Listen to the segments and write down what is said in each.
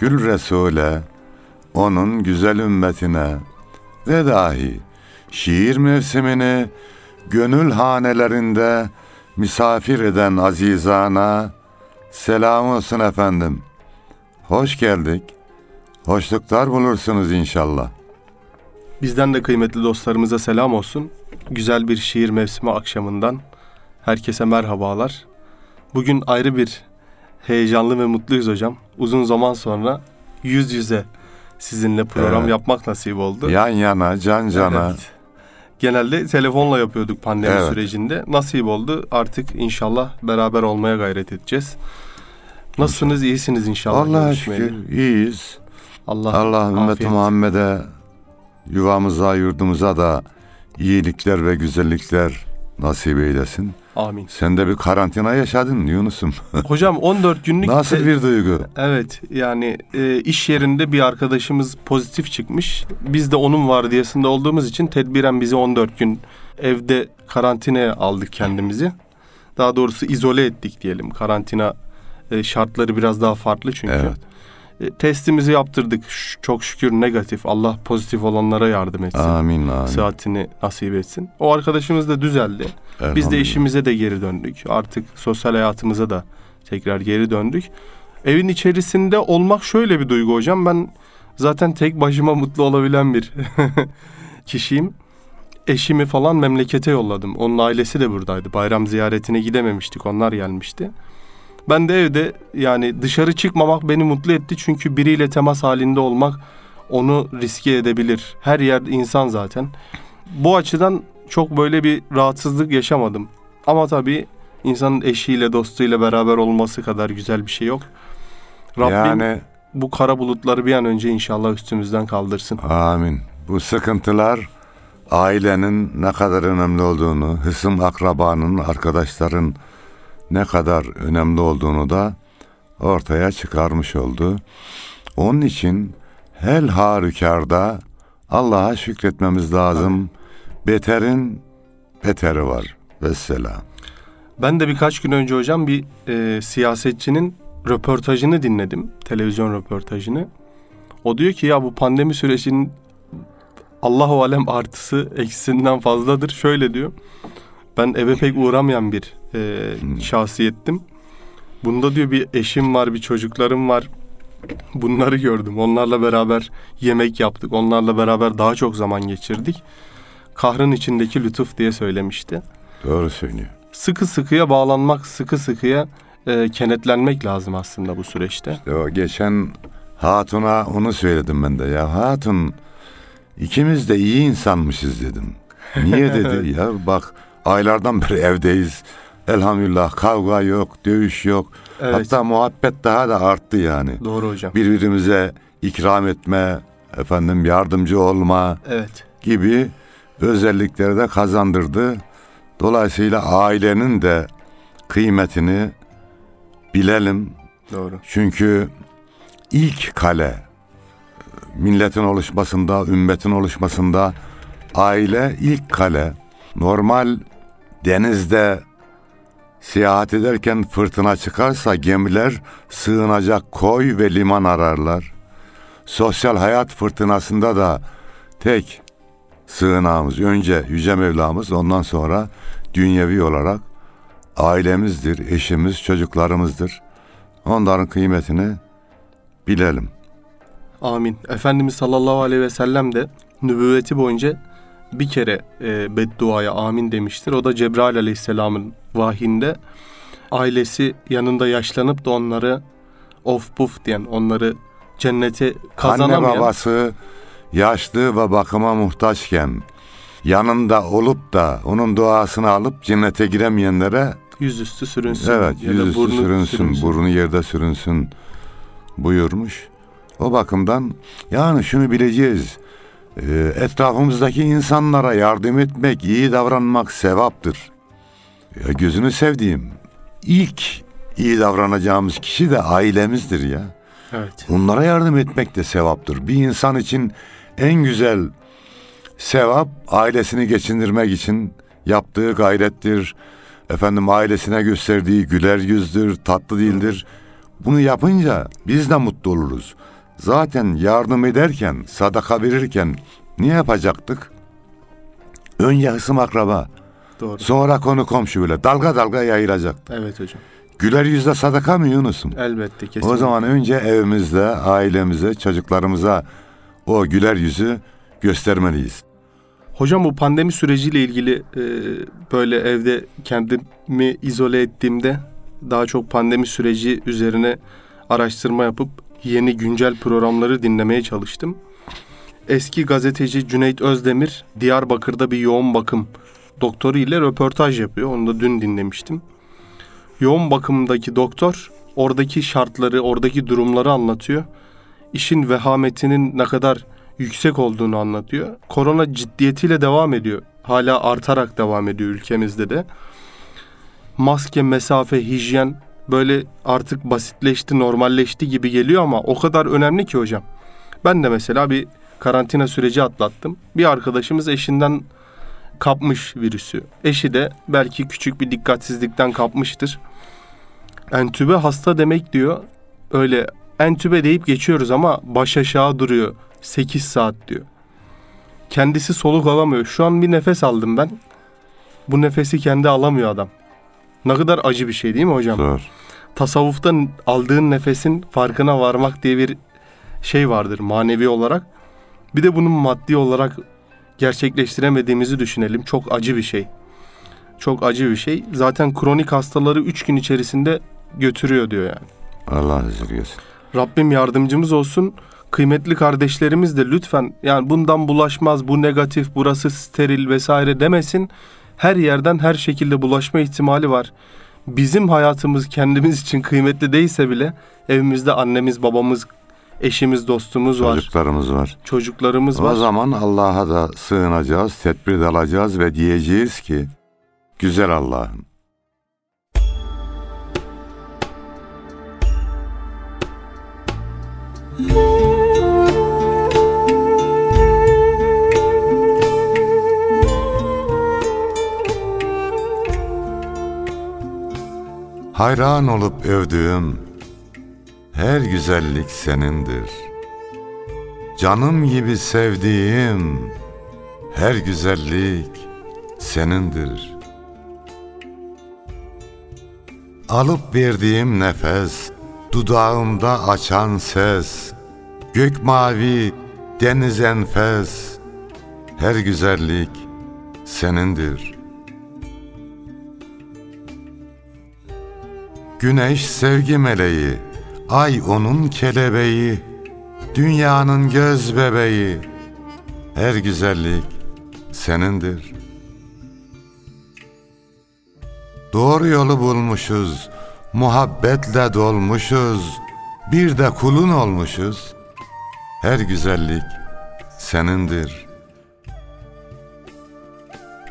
Gül Resul'e, onun güzel ümmetine ve dahi şiir mevsimini gönül hanelerinde misafir eden azizana selam olsun efendim. Hoş geldik. Hoşluklar bulursunuz inşallah. Bizden de kıymetli dostlarımıza selam olsun. Güzel bir şiir mevsimi akşamından herkese merhabalar. Bugün ayrı bir heyecanlı ve mutluyuz hocam. Uzun zaman sonra yüz yüze sizinle program Evet. yapmak nasip oldu. Yan yana, can cana. Evet. Genelde telefonla yapıyorduk pandemi Evet. sürecinde. Nasip oldu. Artık inşallah beraber olmaya gayret edeceğiz. Nasılsınız? İyisiniz inşallah. Allah'a şükür iyiyiz. Allah, Allah ümmeti. Muhammed'e, yuvamıza, yurdumuza da iyilikler ve güzellikler nasip eylesin. Amin. Sen de bir karantina yaşadın Yunus'um. Hocam 14 günlük Nasıl bir duygu? Evet yani e, iş yerinde bir arkadaşımız pozitif çıkmış. Biz de onun vardiyasında olduğumuz için tedbiren bizi 14 gün evde karantinaya aldık kendimizi. Daha doğrusu izole ettik diyelim. Karantina e, şartları biraz daha farklı çünkü. Evet. E, testimizi yaptırdık. Ş- çok şükür negatif. Allah pozitif olanlara yardım etsin. Amin amin. Sıhhatini nasip etsin. O arkadaşımız da düzeldi. Biz de işimize de geri döndük. Artık sosyal hayatımıza da tekrar geri döndük. Evin içerisinde olmak şöyle bir duygu hocam. Ben zaten tek başıma mutlu olabilen bir kişiyim. Eşimi falan memlekete yolladım. Onun ailesi de buradaydı. Bayram ziyaretine gidememiştik. Onlar gelmişti. Ben de evde yani dışarı çıkmamak beni mutlu etti. Çünkü biriyle temas halinde olmak onu riske edebilir. Her yer insan zaten. Bu açıdan çok böyle bir rahatsızlık yaşamadım. Ama tabii insanın eşiyle, dostuyla beraber olması kadar güzel bir şey yok. Rabbim Yani bu kara bulutları bir an önce inşallah üstümüzden kaldırsın. amin. Bu sıkıntılar ailenin ne kadar önemli olduğunu, hısım akrabanın, arkadaşların ne kadar önemli olduğunu da ortaya çıkarmış oldu. Onun için her halükarda Allah'a şükretmemiz lazım. Beterin beteri var. Vesselam. Ben de birkaç gün önce hocam bir e, siyasetçinin röportajını dinledim. Televizyon röportajını. O diyor ki ya bu pandemi sürecinin Allahu alem artısı eksisinden fazladır. Şöyle diyor. Ben eve pek uğramayan bir e, şahsiyettim. Bunda diyor bir eşim var, bir çocuklarım var. Bunları gördüm. Onlarla beraber yemek yaptık. Onlarla beraber daha çok zaman geçirdik. Kahrın içindeki lütuf diye söylemişti Doğru söylüyor. sıkı sıkıya bağlanmak, sıkı sıkıya e, kenetlenmek lazım aslında bu süreçte. İşte o geçen hatuna onu söyledim ben de. Ya hatun ikimiz de iyi insanmışız dedim. Niye dedi ya bak aylardan beri evdeyiz. Elhamdülillah kavga yok, dövüş yok. Evet. Hatta muhabbet daha da arttı yani. Doğru hocam. Birbirimize ikram etme, efendim yardımcı olma Evet. gibi özellikleri de kazandırdı. Dolayısıyla ailenin de kıymetini bilelim. Doğru. Çünkü ilk kale milletin oluşmasında, ümmetin oluşmasında aile ilk kale. Normal denizde seyahat ederken fırtına çıkarsa gemiler sığınacak koy ve liman ararlar. Sosyal hayat fırtınasında da tek sığınağımız önce Yüce Mevlamız ondan sonra dünyevi olarak ailemizdir, eşimiz, çocuklarımızdır. Onların kıymetini bilelim. Amin. Efendimiz sallallahu aleyhi ve sellem de nübüvveti boyunca bir kere e, bedduaya amin demiştir. O da Cebrail aleyhisselamın vahyinde ailesi yanında yaşlanıp da onları of puf diyen onları cennete kazanamayan Anne babası yaşlı ve bakıma muhtaçken yanında olup da onun duasını alıp cennete giremeyenlere yüzüstü sürünsün. evet yüzüstü burnu sürünsün, burnu yerde sürünsün buyurmuş. O bakımdan yani şunu bileceğiz. Ee, etrafımızdaki insanlara yardım etmek, iyi davranmak sevaptır. Ya gözünü sevdiğim ilk iyi davranacağımız kişi de ailemizdir ya. Evet. Onlara yardım etmek de sevaptır. Bir insan için en güzel sevap ailesini geçindirmek için yaptığı gayrettir. Efendim ailesine gösterdiği güler yüzdür, tatlı dildir. Bunu yapınca biz de mutlu oluruz. Zaten yardım ederken, sadaka verirken ne yapacaktık? Önce hısım akraba, Doğru. sonra konu komşu böyle dalga dalga yayılacaktı. Evet hocam. Güler yüzle sadaka mı Yunus'um? Elbette kesinlikle. O zaman önce evimizde, ailemize, çocuklarımıza o güler yüzü göstermeliyiz. Hocam bu pandemi süreciyle ilgili e, böyle evde kendimi izole ettiğimde daha çok pandemi süreci üzerine araştırma yapıp yeni güncel programları dinlemeye çalıştım. Eski gazeteci Cüneyt Özdemir Diyarbakır'da bir yoğun bakım doktoru ile röportaj yapıyor. Onu da dün dinlemiştim. Yoğun bakımdaki doktor oradaki şartları, oradaki durumları anlatıyor. İşin vehametinin ne kadar yüksek olduğunu anlatıyor. Korona ciddiyetiyle devam ediyor. Hala artarak devam ediyor ülkemizde de. Maske, mesafe, hijyen böyle artık basitleşti, normalleşti gibi geliyor ama o kadar önemli ki hocam. Ben de mesela bir karantina süreci atlattım. Bir arkadaşımız eşinden kapmış virüsü. Eşi de belki küçük bir dikkatsizlikten kapmıştır. Entübe hasta demek diyor. Öyle entübe deyip geçiyoruz ama baş aşağı duruyor. 8 saat diyor. Kendisi soluk alamıyor. Şu an bir nefes aldım ben. Bu nefesi kendi alamıyor adam. Ne kadar acı bir şey değil mi hocam? Zor. Tasavvufta aldığın nefesin farkına varmak diye bir şey vardır manevi olarak. Bir de bunun maddi olarak gerçekleştiremediğimizi düşünelim. Çok acı bir şey. Çok acı bir şey. Zaten kronik hastaları 3 gün içerisinde götürüyor diyor yani. Allah esirgesin. Rabbim yardımcımız olsun. Kıymetli kardeşlerimiz de lütfen yani bundan bulaşmaz, bu negatif, burası steril vesaire demesin. Her yerden her şekilde bulaşma ihtimali var. Bizim hayatımız kendimiz için kıymetli değilse bile evimizde annemiz, babamız, eşimiz, dostumuz var, Çocuklarımız var. çocuklarımız O var. zaman Allah'a da sığınacağız, tedbir alacağız ve diyeceğiz ki güzel Allah'ım. Hayran olup övdüğüm her güzellik senindir. Canım gibi sevdiğim her güzellik senindir. Alıp verdiğim nefes, dudağımda açan ses, gök mavi, deniz enfes, her güzellik senindir. Güneş sevgi meleği, ay onun kelebeği, dünyanın göz bebeği, her güzellik senindir. Doğru yolu bulmuşuz, muhabbetle dolmuşuz, bir de kulun olmuşuz. Her güzellik senindir.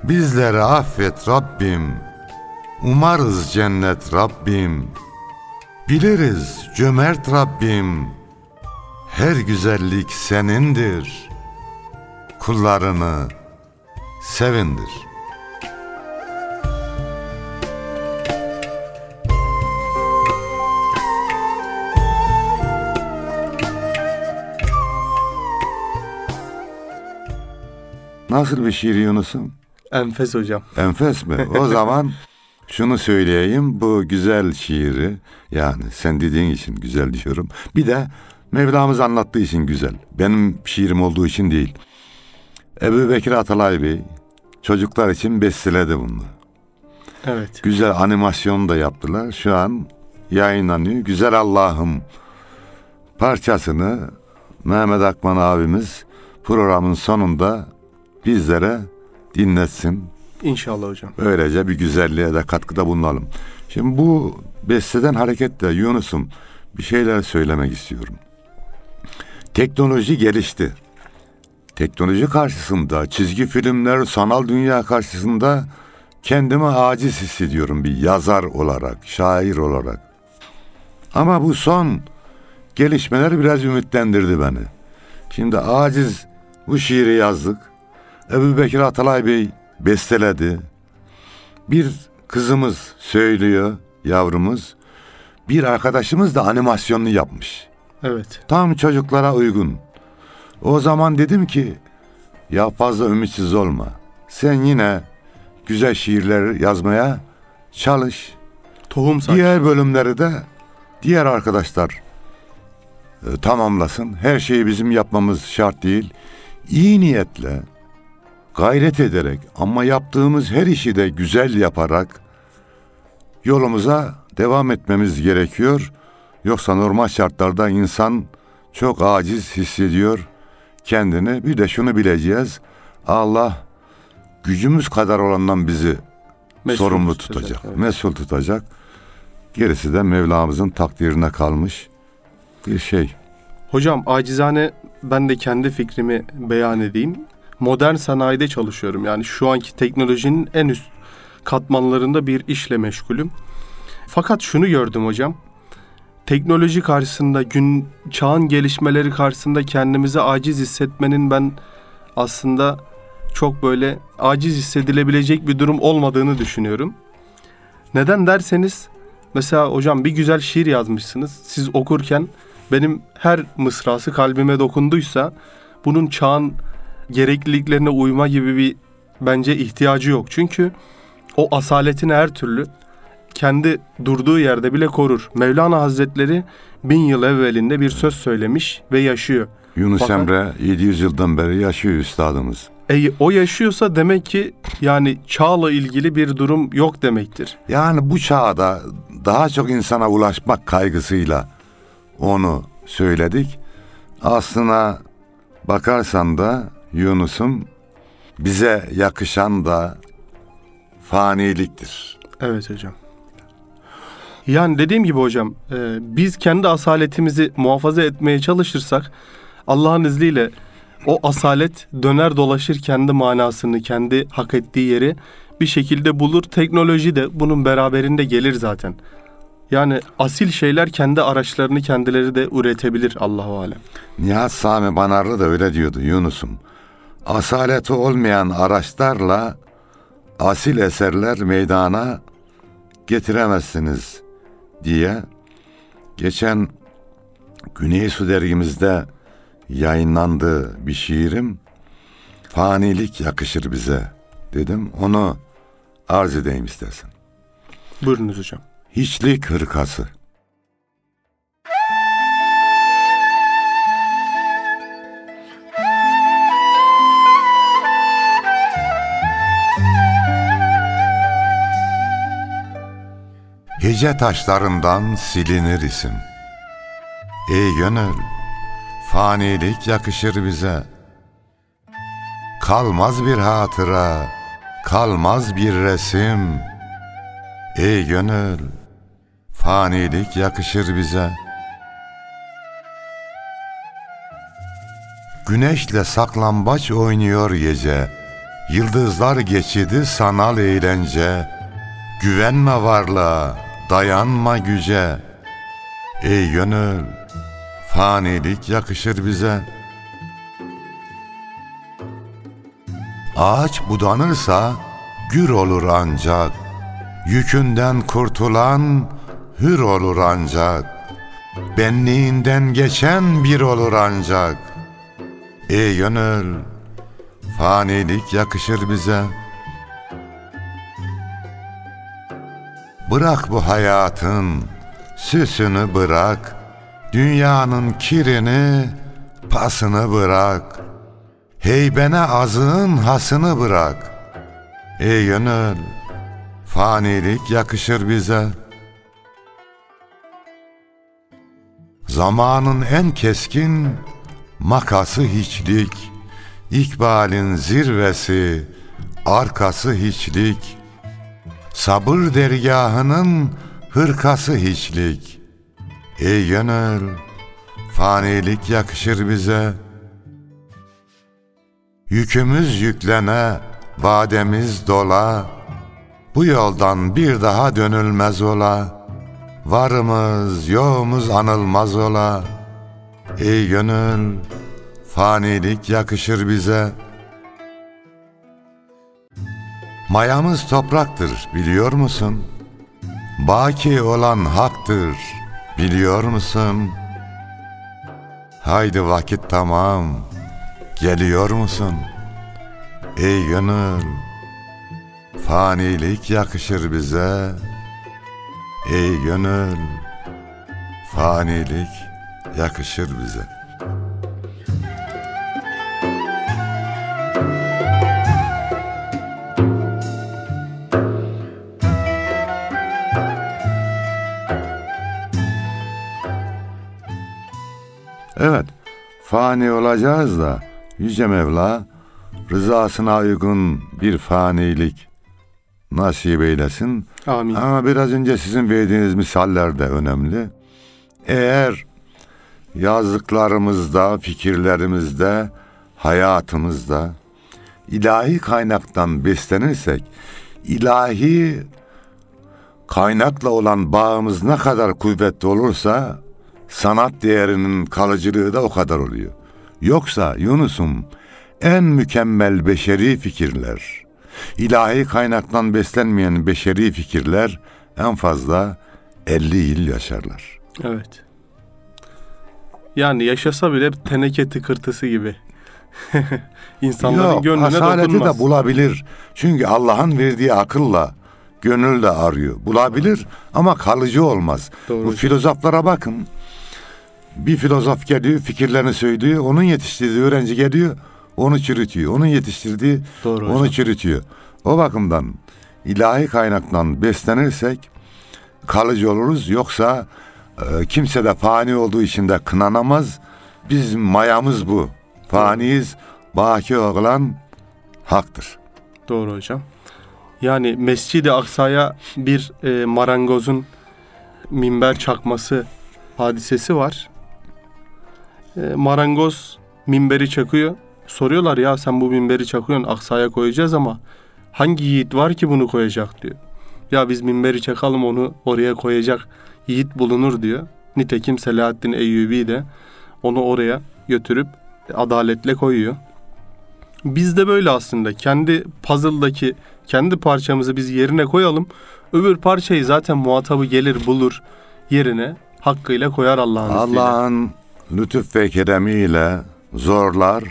Bizleri affet Rabbim. Umarız cennet Rabbim. Biliriz cömert Rabbim. Her güzellik senindir. Kullarını sevindir. Nasıl bir şiir Yunus'um? Enfes hocam. Enfes mi? O zaman şunu söyleyeyim. Bu güzel şiiri yani sen dediğin için güzel diyorum. Bir de Mevlamız anlattığı için güzel. Benim şiirim olduğu için değil. Ebu Bekir Atalay Bey çocuklar için besteledi bunu. Evet. Güzel animasyon da yaptılar. Şu an yayınlanıyor. Güzel Allah'ım parçasını Mehmet Akman abimiz programın sonunda bizlere dinletsin. İnşallah hocam. Böylece bir güzelliğe de katkıda bulunalım. Şimdi bu besteden hareketle Yunus'um bir şeyler söylemek istiyorum. Teknoloji gelişti. Teknoloji karşısında, çizgi filmler, sanal dünya karşısında kendimi aciz hissediyorum bir yazar olarak, şair olarak. Ama bu son gelişmeler biraz ümitlendirdi beni. Şimdi aciz bu şiiri yazdık. Ebu Bekir Atalay Bey besteledi. Bir kızımız söylüyor, yavrumuz. Bir arkadaşımız da animasyonunu yapmış. Evet. Tam çocuklara uygun. O zaman dedim ki ya fazla ümitsiz olma. Sen yine güzel şiirler yazmaya çalış. Tohum saç. Diğer bölümleri de diğer arkadaşlar e, tamamlasın. Her şeyi bizim yapmamız şart değil. İyi niyetle, gayret ederek ama yaptığımız her işi de güzel yaparak yolumuza devam etmemiz gerekiyor. Yoksa normal şartlarda insan çok aciz hissediyor kendini. Bir de şunu bileceğiz. Allah gücümüz kadar olandan bizi Mesul sorumlu tutacak, tutacak, evet. mesul tutacak. Gerisi de Mevlamızın takdirine kalmış bir şey. Hocam acizane ben de kendi fikrimi beyan edeyim. Modern sanayide çalışıyorum. Yani şu anki teknolojinin en üst katmanlarında bir işle meşgulüm. Fakat şunu gördüm hocam. Teknoloji karşısında, gün çağın gelişmeleri karşısında kendimizi aciz hissetmenin ben aslında çok böyle aciz hissedilebilecek bir durum olmadığını düşünüyorum. Neden derseniz mesela hocam bir güzel şiir yazmışsınız. Siz okurken benim her mısrası kalbime dokunduysa bunun çağın gerekliliklerine uyma gibi bir bence ihtiyacı yok. Çünkü o asaletini her türlü kendi durduğu yerde bile korur. Mevlana Hazretleri bin yıl evvelinde bir söz söylemiş ve yaşıyor. Yunus Fakat- Emre 700 yıldan beri yaşıyor üstadımız. E, o yaşıyorsa demek ki yani çağla ilgili bir durum yok demektir. Yani bu çağda daha çok insana ulaşmak kaygısıyla onu söyledik. Aslına bakarsan da Yunus'um bize yakışan da faniliktir. Evet hocam. Yani dediğim gibi hocam e, biz kendi asaletimizi muhafaza etmeye çalışırsak Allah'ın izniyle o asalet döner dolaşır kendi manasını, kendi hak ettiği yeri bir şekilde bulur. Teknoloji de bunun beraberinde gelir zaten. Yani asil şeyler kendi araçlarını kendileri de üretebilir Allahu alem. Nihat Sami Banarlı da öyle diyordu Yunus'um. Asaleti olmayan araçlarla asil eserler meydana getiremezsiniz diye geçen Güney Su dergimizde yayınlandı bir şiirim fanilik yakışır bize dedim onu arz edeyim istersen. Buyurunuz hocam. Hiçlik hırkası. Hece taşlarından silinir isim. Ey gönül, fanilik yakışır bize. Kalmaz bir hatıra, kalmaz bir resim. Ey gönül, fanilik yakışır bize. Güneşle saklambaç oynuyor gece. Yıldızlar geçidi sanal eğlence. Güvenme varlığa, dayanma güce. Ey gönül, fanilik yakışır bize. Ağaç budanırsa gür olur ancak. Yükünden kurtulan hür olur ancak. Benliğinden geçen bir olur ancak. Ey gönül, fanilik yakışır bize. Bırak bu hayatın süsünü bırak. Dünyanın kirini, pasını bırak. Heybene azığın hasını bırak. Ey gönül, fanilik yakışır bize. Zamanın en keskin makası hiçlik, İkbalin zirvesi, arkası hiçlik, sabır dergahının hırkası hiçlik. Ey gönül, fanilik yakışır bize. Yükümüz yüklene, vademiz dola, bu yoldan bir daha dönülmez ola. Varımız, yoğumuz anılmaz ola. Ey gönül, fanilik yakışır bize. Mayamız topraktır, biliyor musun? Baki olan haktır, biliyor musun? Haydi vakit tamam, geliyor musun? Ey gönül, fanilik yakışır bize. Ey gönül, fanilik yakışır bize. Fani olacağız da Yüce Mevla rızasına uygun bir fanilik nasip eylesin. Amin. Ama biraz önce sizin verdiğiniz misaller de önemli. Eğer yazdıklarımızda, fikirlerimizde, hayatımızda ilahi kaynaktan beslenirsek, ilahi kaynakla olan bağımız ne kadar kuvvetli olursa sanat değerinin kalıcılığı da o kadar oluyor. Yoksa Yunus'um en mükemmel beşeri fikirler, ilahi kaynaktan beslenmeyen beşeri fikirler en fazla 50 yıl yaşarlar. Evet. Yani yaşasa bile teneke tıkırtısı gibi. İnsanların Yok, gönlüne asaleti dokunmaz. de bulabilir. Çünkü Allah'ın verdiği akılla gönül de arıyor. Bulabilir ama kalıcı olmaz. Doğru Bu filozoflara bakın. Bir filozof geliyor, fikirlerini söylüyor. Onun yetiştirdiği öğrenci geliyor, onu çürütüyor. Onun yetiştirdiği Doğru onu hocam. çürütüyor. O bakımdan ilahi kaynaktan beslenirsek kalıcı oluruz. Yoksa e, kimse de fani olduğu için de kınanamaz. Bizim mayamız bu. Faniyiz. Baki olan haktır. Doğru hocam. Yani Mescid-i Aksa'ya bir e, marangozun minber çakması hadisesi var. E, marangoz minberi çakıyor. Soruyorlar ya sen bu minberi çakıyorsun Aksa'ya koyacağız ama hangi yiğit var ki bunu koyacak diyor. Ya biz minberi çakalım onu oraya koyacak yiğit bulunur diyor. Nitekim Selahaddin Eyyubi de onu oraya götürüp adaletle koyuyor. Biz de böyle aslında kendi puzzle'daki kendi parçamızı biz yerine koyalım. Öbür parçayı zaten muhatabı gelir bulur yerine hakkıyla koyar Allah'ın izniyle. Allah'ın lütuf ve keremiyle zorlar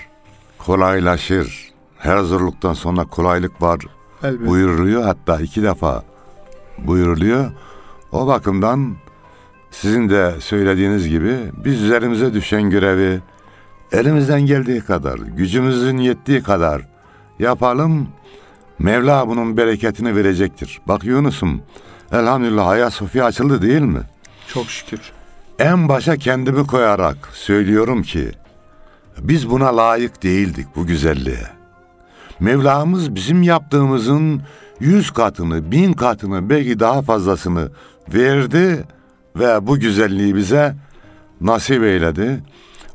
kolaylaşır. Her zorluktan sonra kolaylık var Elbette. buyuruluyor. Hatta iki defa buyuruluyor. O bakımdan sizin de söylediğiniz gibi biz üzerimize düşen görevi elimizden geldiği kadar, gücümüzün yettiği kadar yapalım. Mevla bunun bereketini verecektir. Bak Yunus'um elhamdülillah Hayat Sofya açıldı değil mi? Çok şükür. En başa kendimi koyarak söylüyorum ki biz buna layık değildik bu güzelliğe. Mevlamız bizim yaptığımızın yüz katını, bin katını, belki daha fazlasını verdi ve bu güzelliği bize nasip eyledi.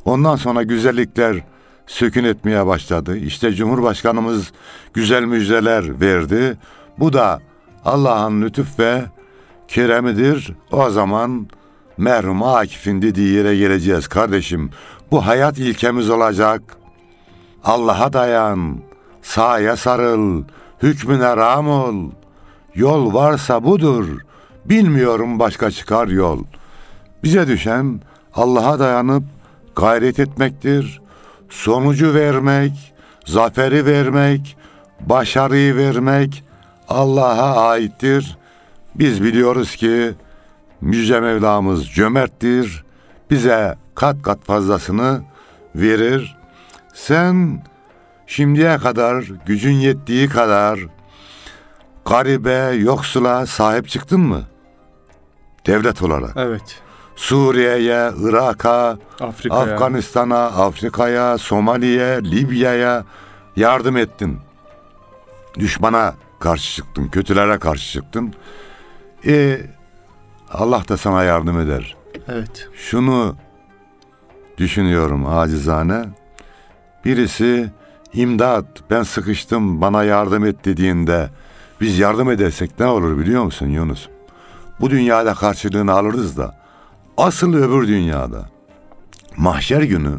Ondan sonra güzellikler sökün etmeye başladı. İşte Cumhurbaşkanımız güzel müjdeler verdi. Bu da Allah'ın lütuf ve keremidir. O zaman merhum Akif'in dediği yere geleceğiz kardeşim. Bu hayat ilkemiz olacak. Allah'a dayan, sağa sarıl, hükmüne ram ol. Yol varsa budur, bilmiyorum başka çıkar yol. Bize düşen Allah'a dayanıp gayret etmektir. Sonucu vermek, zaferi vermek, başarıyı vermek Allah'a aittir. Biz biliyoruz ki Yüce Mevlamız cömerttir. Bize kat kat fazlasını verir. Sen şimdiye kadar gücün yettiği kadar garibe, yoksula sahip çıktın mı? Devlet olarak. Evet. Suriye'ye, Irak'a, Afrika'ya. Afganistan'a, Afrika'ya, Somali'ye, Libya'ya yardım ettin. Düşmana karşı çıktın, kötülere karşı çıktın. E, Allah da sana yardım eder. Evet. Şunu düşünüyorum acizane. Birisi imdat ben sıkıştım bana yardım et dediğinde biz yardım edersek ne olur biliyor musun Yunus? Bu dünyada karşılığını alırız da asıl öbür dünyada mahşer günü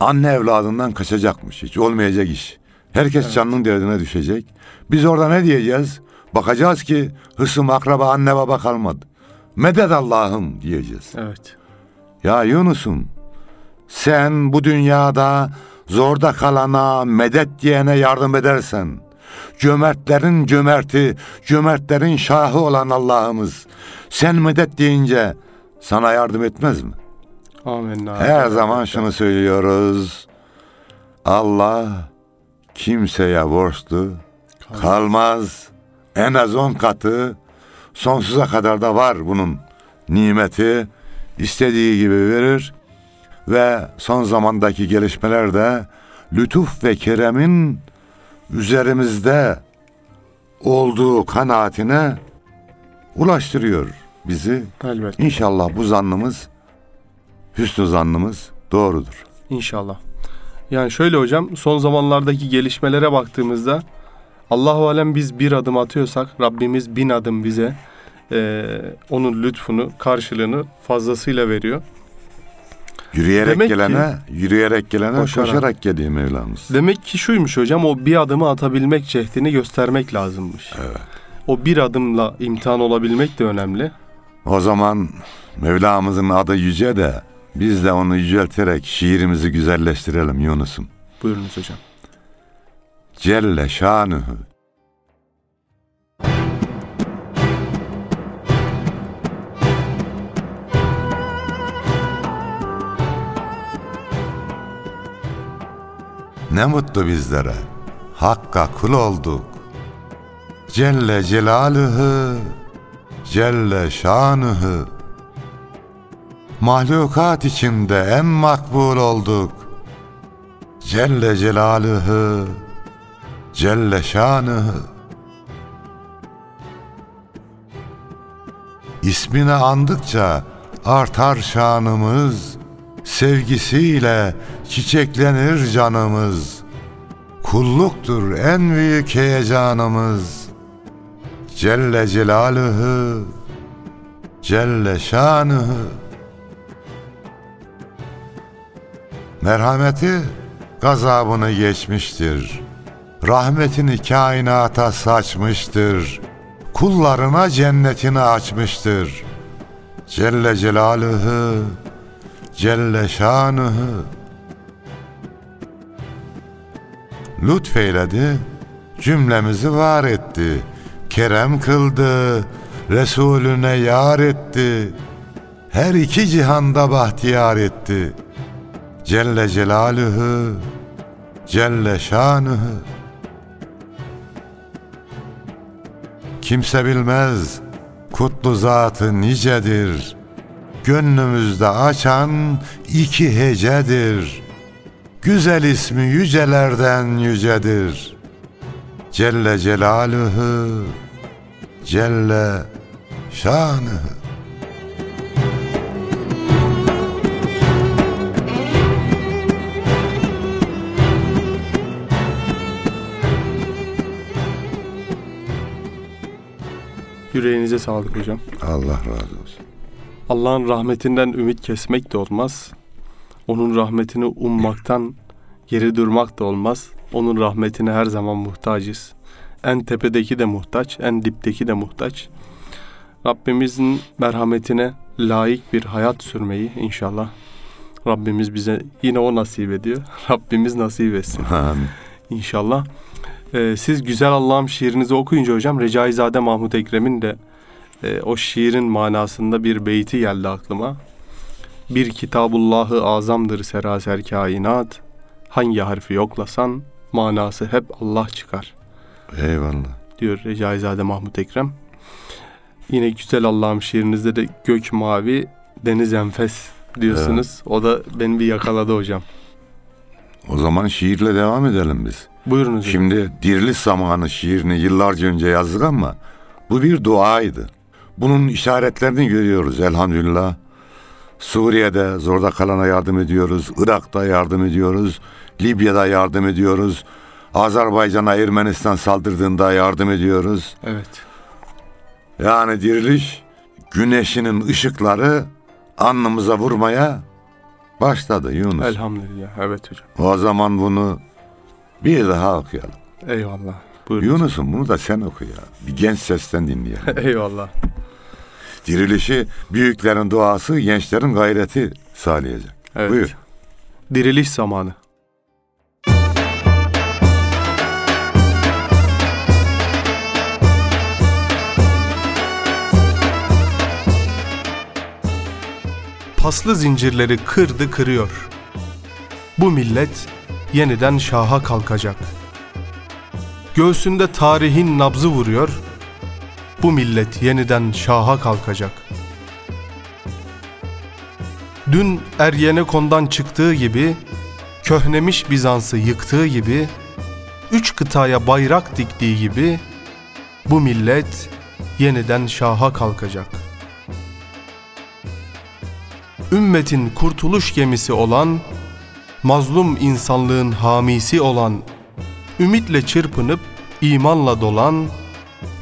anne evladından kaçacakmış hiç olmayacak iş. Herkes canının derdine düşecek. Biz orada ne diyeceğiz? Bakacağız ki hısım akraba anne baba kalmadı. Medet Allah'ım diyeceğiz. Evet. Ya Yunus'um sen bu dünyada zorda kalana medet diyene yardım edersen cömertlerin cömerti, cömertlerin şahı olan Allah'ımız sen medet deyince sana yardım etmez mi? Amin. Her zaman şunu söylüyoruz. Allah kimseye borçlu kalmaz. En az on katı sonsuza kadar da var bunun nimeti. istediği gibi verir ve son zamandaki gelişmeler de lütuf ve keremin üzerimizde olduğu kanaatine ulaştırıyor bizi. Elbette. İnşallah bu zannımız, hüsnü zannımız doğrudur. İnşallah. Yani şöyle hocam son zamanlardaki gelişmelere baktığımızda Allahu alem biz bir adım atıyorsak Rabbimiz bin adım bize eee, onun lütfunu karşılığını fazlasıyla veriyor. Yürüyerek Demek ki- gelene, yürüyerek gelene Koşarak. koşarak, geliyor Mevlamız. Demek ki şuymuş hocam o bir adımı atabilmek cehdini göstermek lazımmış. Evet. O bir adımla imtihan olabilmek de önemli. O zaman Mevlamızın adı yüce de biz de onu yücelterek şiirimizi güzelleştirelim Yunus'um. Buyurunuz hocam. Celle şanühü. Ne mutlu bizlere. Hakka kul olduk. Celle Celaluhu, Celle Şanühü. Mahlukat içinde en makbul olduk. Celle Celaluhu, Celle Şanıhı. İsmini andıkça artar şanımız, sevgisiyle çiçeklenir canımız. Kulluktur en büyük heyecanımız. Celle Celaluhu, Celle Şanıhı. Merhameti gazabını geçmiştir. Rahmetini kainata saçmıştır. Kullarına cennetini açmıştır. Celle Celaluhu, Celle Şanuhu. Lütfeyledi, cümlemizi var etti. Kerem kıldı, Resulüne yar etti. Her iki cihanda bahtiyar etti. Celle Celaluhu, Celle Şanuhu. Kimse bilmez kutlu zatı nicedir. Gönlümüzde açan iki hecedir. Güzel ismi yücelerden yücedir. Celle Celaluhu, Celle Şanuhu. Yüreğinize sağlık hocam. Allah razı olsun. Allah'ın rahmetinden ümit kesmek de olmaz. Onun rahmetini ummaktan geri durmak da olmaz. Onun rahmetine her zaman muhtacız. En tepedeki de muhtaç, en dipteki de muhtaç. Rabbimizin merhametine layık bir hayat sürmeyi inşallah Rabbimiz bize yine o nasip ediyor. Rabbimiz nasip etsin Amin. inşallah. Ee, siz Güzel Allah'ım şiirinizi okuyunca hocam Recaizade Mahmut Ekrem'in de e, o şiirin manasında bir beyti geldi aklıma. Bir kitabullahı azamdır seraser kainat. Hangi harfi yoklasan manası hep Allah çıkar Eyvallah. diyor Recaizade Mahmut Ekrem. Yine Güzel Allah'ım şiirinizde de gök mavi deniz enfes diyorsunuz. O da beni bir yakaladı hocam. O zaman şiirle devam edelim biz. Buyurunuz. Şimdi diriliş zamanı şiirini yıllarca önce yazdık ama bu bir duaydı. Bunun işaretlerini görüyoruz elhamdülillah. Suriye'de zorda kalana yardım ediyoruz. Irak'ta yardım ediyoruz. Libya'da yardım ediyoruz. Azerbaycan'a Ermenistan saldırdığında yardım ediyoruz. Evet. Yani diriliş güneşinin ışıkları alnımıza vurmaya başladı Yunus. Elhamdülillah. Evet hocam. O zaman bunu bir daha okuyalım. Eyvallah. Buyurun. Yunus'um bunu da sen oku ya. Bir genç sesten dinleyelim. Eyvallah. Dirilişi büyüklerin duası, gençlerin gayreti sağlayacak. Evet. Buyur. Diriliş zamanı. Paslı zincirleri kırdı kırıyor. Bu millet yeniden şaha kalkacak. Göğsünde tarihin nabzı vuruyor. Bu millet yeniden şaha kalkacak. Dün Eryenekon'dan çıktığı gibi, köhnemiş Bizans'ı yıktığı gibi, üç kıtaya bayrak diktiği gibi, bu millet yeniden şaha kalkacak. Ümmetin kurtuluş gemisi olan, mazlum insanlığın hamisi olan, ümitle çırpınıp imanla dolan,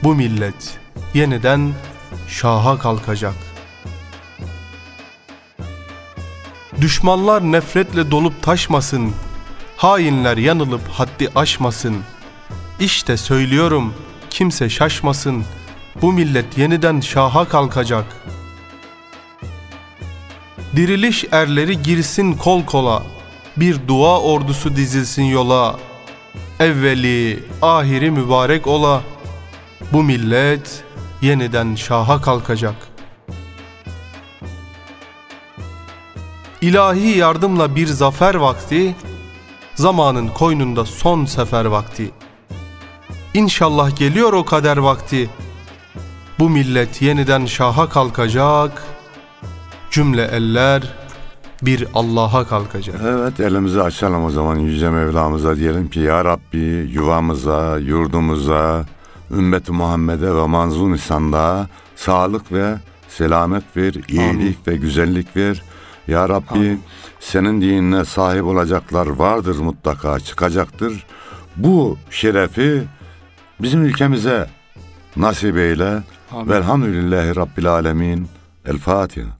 bu millet yeniden şaha kalkacak. Düşmanlar nefretle dolup taşmasın, hainler yanılıp haddi aşmasın. İşte söylüyorum, kimse şaşmasın, bu millet yeniden şaha kalkacak. Diriliş erleri girsin kol kola, bir dua ordusu dizilsin yola. Evveli, ahiri mübarek ola, bu millet yeniden şaha kalkacak. İlahi yardımla bir zafer vakti, zamanın koynunda son sefer vakti. İnşallah geliyor o kader vakti. Bu millet yeniden şaha kalkacak. Cümle eller bir Allah'a kalkacak. Evet elimizi açalım o zaman Yüce Mevlamıza diyelim ki Ya Rabbi yuvamıza, yurdumuza, ümmeti Muhammed'e ve manzum insanlığa sağlık ve selamet ver, iyilik ve güzellik ver. Ya Rabbi Amin. senin dinine sahip olacaklar vardır mutlaka çıkacaktır. Bu şerefi bizim ülkemize nasip eyle. Amin. Velhamdülillahi Rabbil Alemin. El Fatiha.